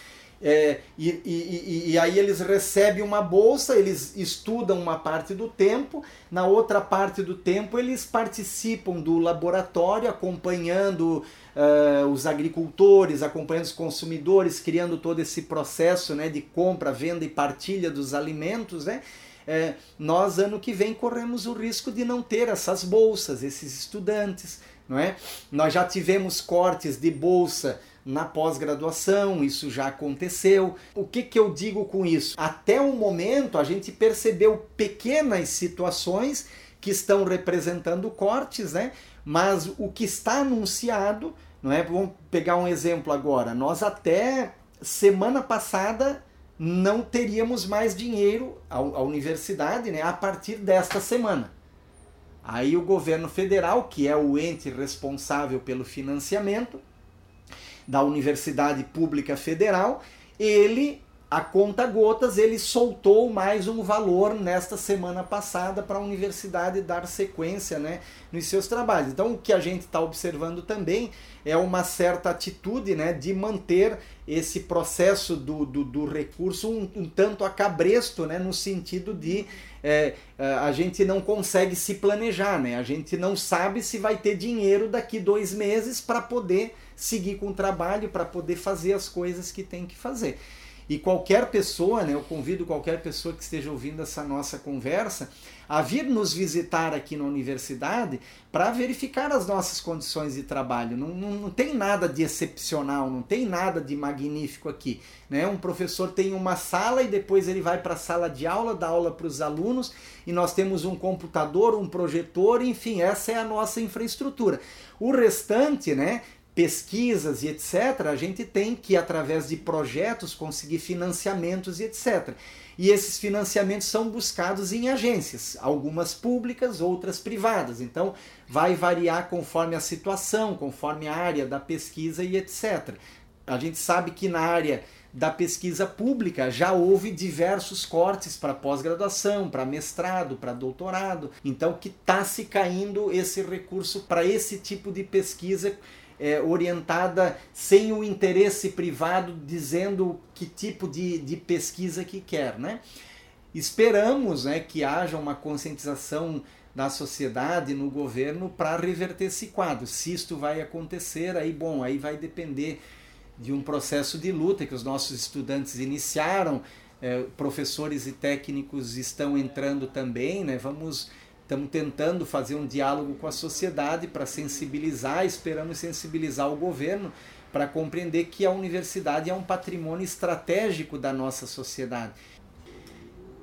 É, e, e, e, aí eles recebem uma bolsa, eles estudam uma parte do tempo, na outra parte do tempo eles participam do laboratório, acompanhando uh, os agricultores, acompanhando os consumidores, criando todo esse processo né, de compra, venda e partilha dos alimentos. Né? É, nós, ano que vem, corremos o risco de não ter essas bolsas, esses estudantes. Não é? Nós já tivemos cortes de bolsa na pós-graduação, isso já aconteceu. O que, que eu digo com isso? Até o momento a gente percebeu pequenas situações que estão representando cortes, né? Mas o que está anunciado, não é? Vamos pegar um exemplo agora. Nós até semana passada não teríamos mais dinheiro à universidade, né? A partir desta semana. Aí o governo federal, que é o ente responsável pelo financiamento, da Universidade Pública Federal, ele, a conta gotas, ele soltou mais um valor nesta semana passada para a universidade dar sequência né, nos seus trabalhos. Então, o que a gente está observando também é uma certa atitude né, de manter esse processo do, do, do recurso um, um, tanto acabresto, né, no sentido de é, é, a gente não consegue se planejar, né? a gente não sabe se vai ter dinheiro daqui dois meses para poder seguir com o trabalho, para poder fazer as coisas que tem que fazer. E qualquer pessoa, né, eu convido qualquer pessoa que esteja ouvindo essa nossa conversa a vir nos visitar aqui na universidade para verificar as nossas condições de trabalho. Não, não, não, tem nada de excepcional, não tem nada de magnífico aqui. Né? Um professor tem uma sala e depois ele vai para a sala de aula, dá aula para os alunos e nós temos um computador, um projetor, enfim, essa é a nossa infraestrutura. O restante, né, pesquisas e etc., a gente tem que, através de projetos, conseguir financiamentos e etc. E esses financiamentos são buscados em agências, algumas públicas, outras privadas. Então, vai variar conforme a situação, conforme a área da pesquisa e etc. A gente sabe que na área da pesquisa pública já houve diversos cortes para pós-graduação, para mestrado, para doutorado. Então, que está se caindo esse recurso para esse tipo de pesquisa é, orientada sem o interesse privado dizendo que tipo de, de pesquisa que quer. Né? Esperamos né, que haja uma conscientização da sociedade, no governo, para reverter esse quadro. Se isto vai acontecer, aí bom, aí vai depender de um processo de luta que os nossos estudantes iniciaram, é, professores e técnicos estão entrando também, né? Vamos Estamos tentando fazer um diálogo com a sociedade para sensibilizar, esperamos sensibilizar o governo para compreender que a universidade é um patrimônio estratégico da nossa sociedade.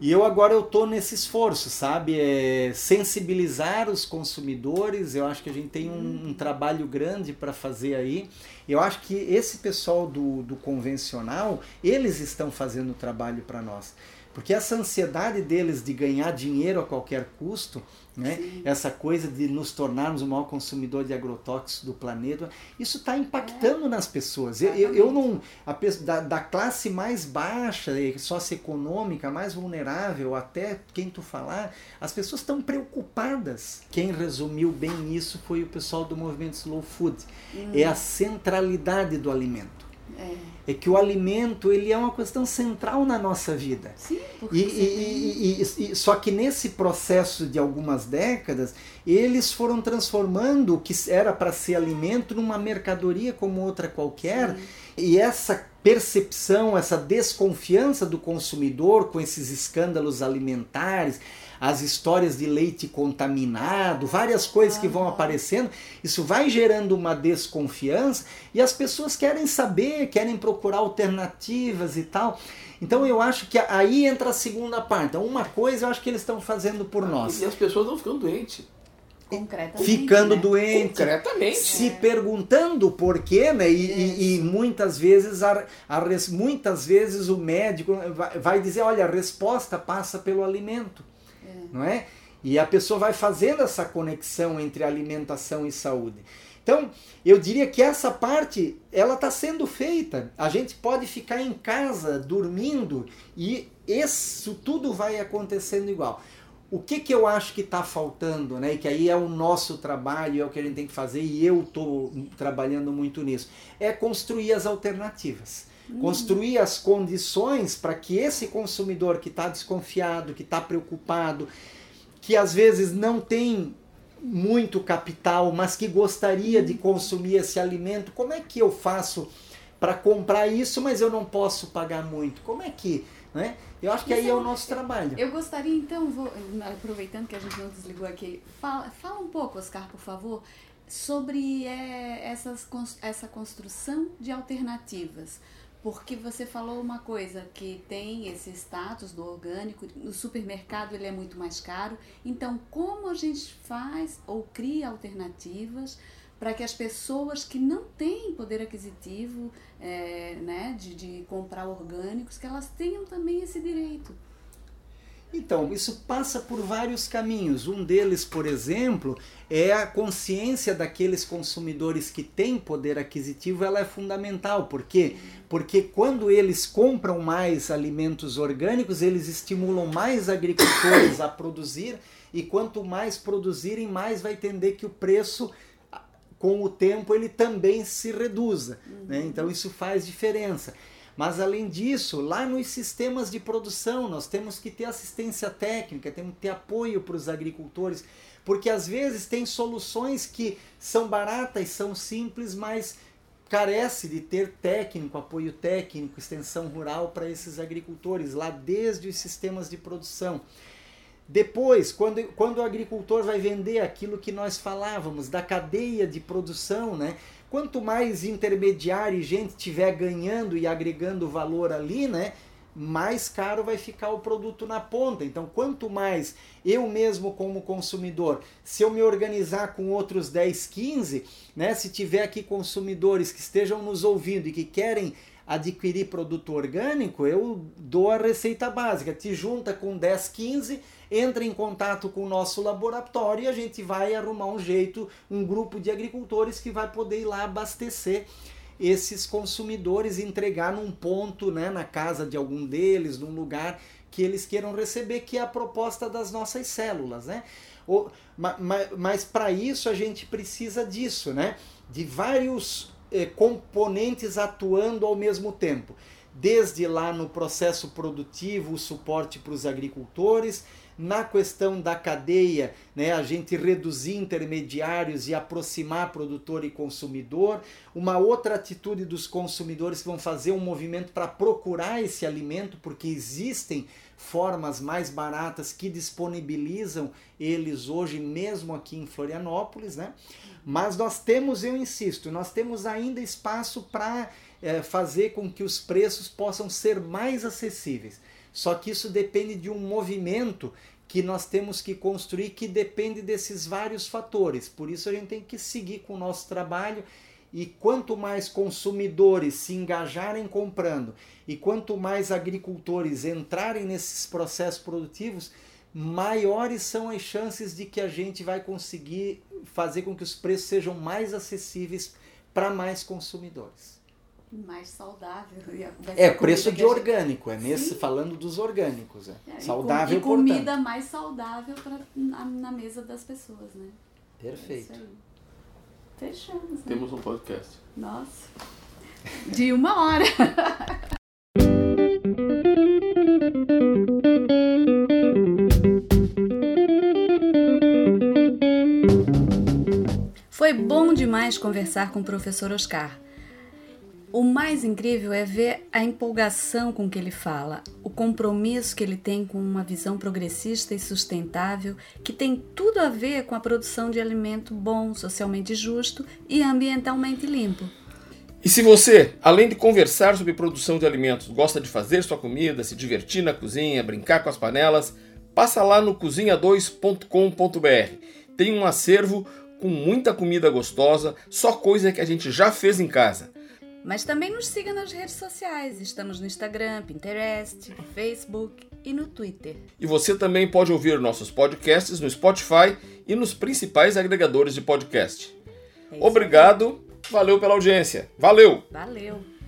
E eu agora eu tô nesse esforço, sabe? É sensibilizar os consumidores. Eu acho que a gente tem um, um trabalho grande para fazer aí. Eu acho que esse pessoal do, do convencional, eles estão fazendo o trabalho para nós. Porque essa ansiedade deles de ganhar dinheiro a qualquer custo, né? essa coisa de nos tornarmos o maior consumidor de agrotóxicos do planeta, isso está impactando é. nas pessoas. Eu, eu, eu, não. A, da, da classe mais baixa, socioeconômica, mais vulnerável, até quem tu falar, as pessoas estão preocupadas. Quem resumiu bem isso foi o pessoal do movimento Slow Food. Hum. É a centralidade do alimento. É. é. que o alimento ele é uma questão central na nossa vida. Sim, e, e, e, e, só que nesse processo de algumas décadas, eles foram transformando o que era para ser alimento numa mercadoria como outra qualquer. Sim. E essa percepção, essa desconfiança do consumidor com esses escândalos alimentares, as histórias de leite contaminado, várias coisas que vão aparecendo, isso vai gerando uma desconfiança e as pessoas querem saber, querem procurar alternativas e tal. Então eu acho que aí entra a segunda parte. Então, uma coisa eu acho que eles estão fazendo por nós. E as pessoas estão ficando doentes. Concretamente, ficando né? doente, Concretamente. se é. perguntando por quê, né? E, e, e, muitas vezes a, a, muitas vezes o médico vai, vai dizer, olha, a resposta passa pelo alimento não é? E a pessoa vai fazendo essa conexão entre alimentação e saúde. Então, eu diria que essa parte, ela está sendo feita. A gente pode ficar em casa dormindo e isso tudo vai acontecendo igual. O que, que eu acho que está faltando, né? E que aí é o nosso trabalho, é o que a gente tem que fazer, e eu estou trabalhando muito nisso, é construir as alternativas. Construir as condições para que esse consumidor que está desconfiado, que está preocupado, que às vezes não tem muito capital, mas que gostaria de consumir esse alimento, como é que eu faço para comprar isso, mas eu não posso pagar muito? Como é que. Né? Eu acho que aí é o nosso trabalho. Eu gostaria então, vou, aproveitando que a gente não desligou aqui, fala, fala um pouco, Oscar, por favor, sobre é, essas, essa construção de alternativas. Porque você falou uma coisa que tem esse status do orgânico, no supermercado ele é muito mais caro. Então, como a gente faz ou cria alternativas para que as pessoas que não têm poder aquisitivo é, né, de, de comprar orgânicos, que elas tenham também esse direito? Então, isso passa por vários caminhos. Um deles, por exemplo, é a consciência daqueles consumidores que têm poder aquisitivo, ela é fundamental. Por quê? Porque quando eles compram mais alimentos orgânicos, eles estimulam mais agricultores a produzir, e quanto mais produzirem, mais vai tender que o preço com o tempo ele também se reduza. Né? Então isso faz diferença. Mas além disso, lá nos sistemas de produção, nós temos que ter assistência técnica, temos que ter apoio para os agricultores, porque às vezes tem soluções que são baratas, são simples, mas carece de ter técnico, apoio técnico, extensão rural para esses agricultores, lá desde os sistemas de produção. Depois, quando, quando o agricultor vai vender aquilo que nós falávamos, da cadeia de produção, né? Quanto mais intermediário e gente tiver ganhando e agregando valor ali, né? mais caro vai ficar o produto na ponta. Então, quanto mais eu mesmo como consumidor, se eu me organizar com outros 10, 15, né, se tiver aqui consumidores que estejam nos ouvindo e que querem adquirir produto orgânico, eu dou a receita básica. Te junta com 10, 15, entra em contato com o nosso laboratório e a gente vai arrumar um jeito, um grupo de agricultores que vai poder ir lá abastecer esses consumidores entregar num ponto, né, na casa de algum deles, num lugar que eles queiram receber, que é a proposta das nossas células, né? mas, mas para isso a gente precisa disso, né? De vários eh, componentes atuando ao mesmo tempo. Desde lá no processo produtivo, o suporte para os agricultores, na questão da cadeia, né, a gente reduzir intermediários e aproximar produtor e consumidor. Uma outra atitude dos consumidores que vão fazer um movimento para procurar esse alimento, porque existem formas mais baratas que disponibilizam eles hoje, mesmo aqui em Florianópolis, né? Mas nós temos, eu insisto, nós temos ainda espaço para é, fazer com que os preços possam ser mais acessíveis. Só que isso depende de um movimento que nós temos que construir que depende desses vários fatores. Por isso a gente tem que seguir com o nosso trabalho e quanto mais consumidores se engajarem comprando e quanto mais agricultores entrarem nesses processos produtivos, maiores são as chances de que a gente vai conseguir fazer com que os preços sejam mais acessíveis para mais consumidores mais saudável. É preço de orgânico, é nesse Sim. falando dos orgânicos. É. é saudável, e, com, e comida portanto. mais saudável pra, na, na, mesa das pessoas, né? Perfeito. É Fechamos. Né? Temos um podcast. Nossa. De uma hora. Foi bom demais conversar com o professor Oscar. O mais incrível é ver a empolgação com que ele fala, o compromisso que ele tem com uma visão progressista e sustentável que tem tudo a ver com a produção de alimento bom, socialmente justo e ambientalmente limpo. E se você, além de conversar sobre produção de alimentos, gosta de fazer sua comida, se divertir na cozinha, brincar com as panelas, passa lá no cozinha2.com.br. Tem um acervo com muita comida gostosa, só coisa que a gente já fez em casa. Mas também nos siga nas redes sociais. Estamos no Instagram, Pinterest, Facebook e no Twitter. E você também pode ouvir nossos podcasts no Spotify e nos principais agregadores de podcast. É Obrigado, valeu pela audiência. Valeu! Valeu!